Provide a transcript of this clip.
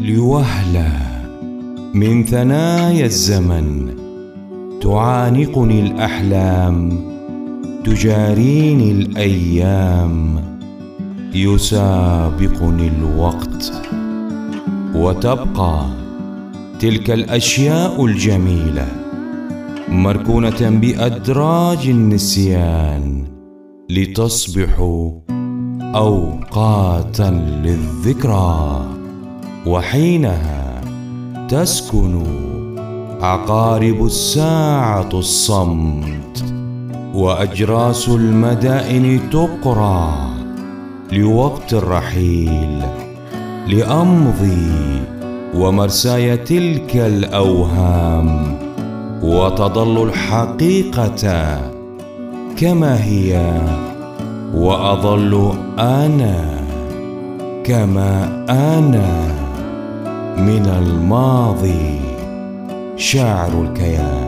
لوهلة من ثنايا الزمن تعانقني الأحلام تجاريني الأيام يسابقني الوقت وتبقى تلك الأشياء الجميلة مركونة بأدراج النسيان لتصبح أوقاتا للذكرى. وحينها تسكن عقارب الساعة الصمت وأجراس المدائن تقرى لوقت الرحيل لأمضي ومرساي تلك الأوهام وتظل الحقيقة كما هي وأظل أنا كما أنا. من الماضي شاعر الكيان.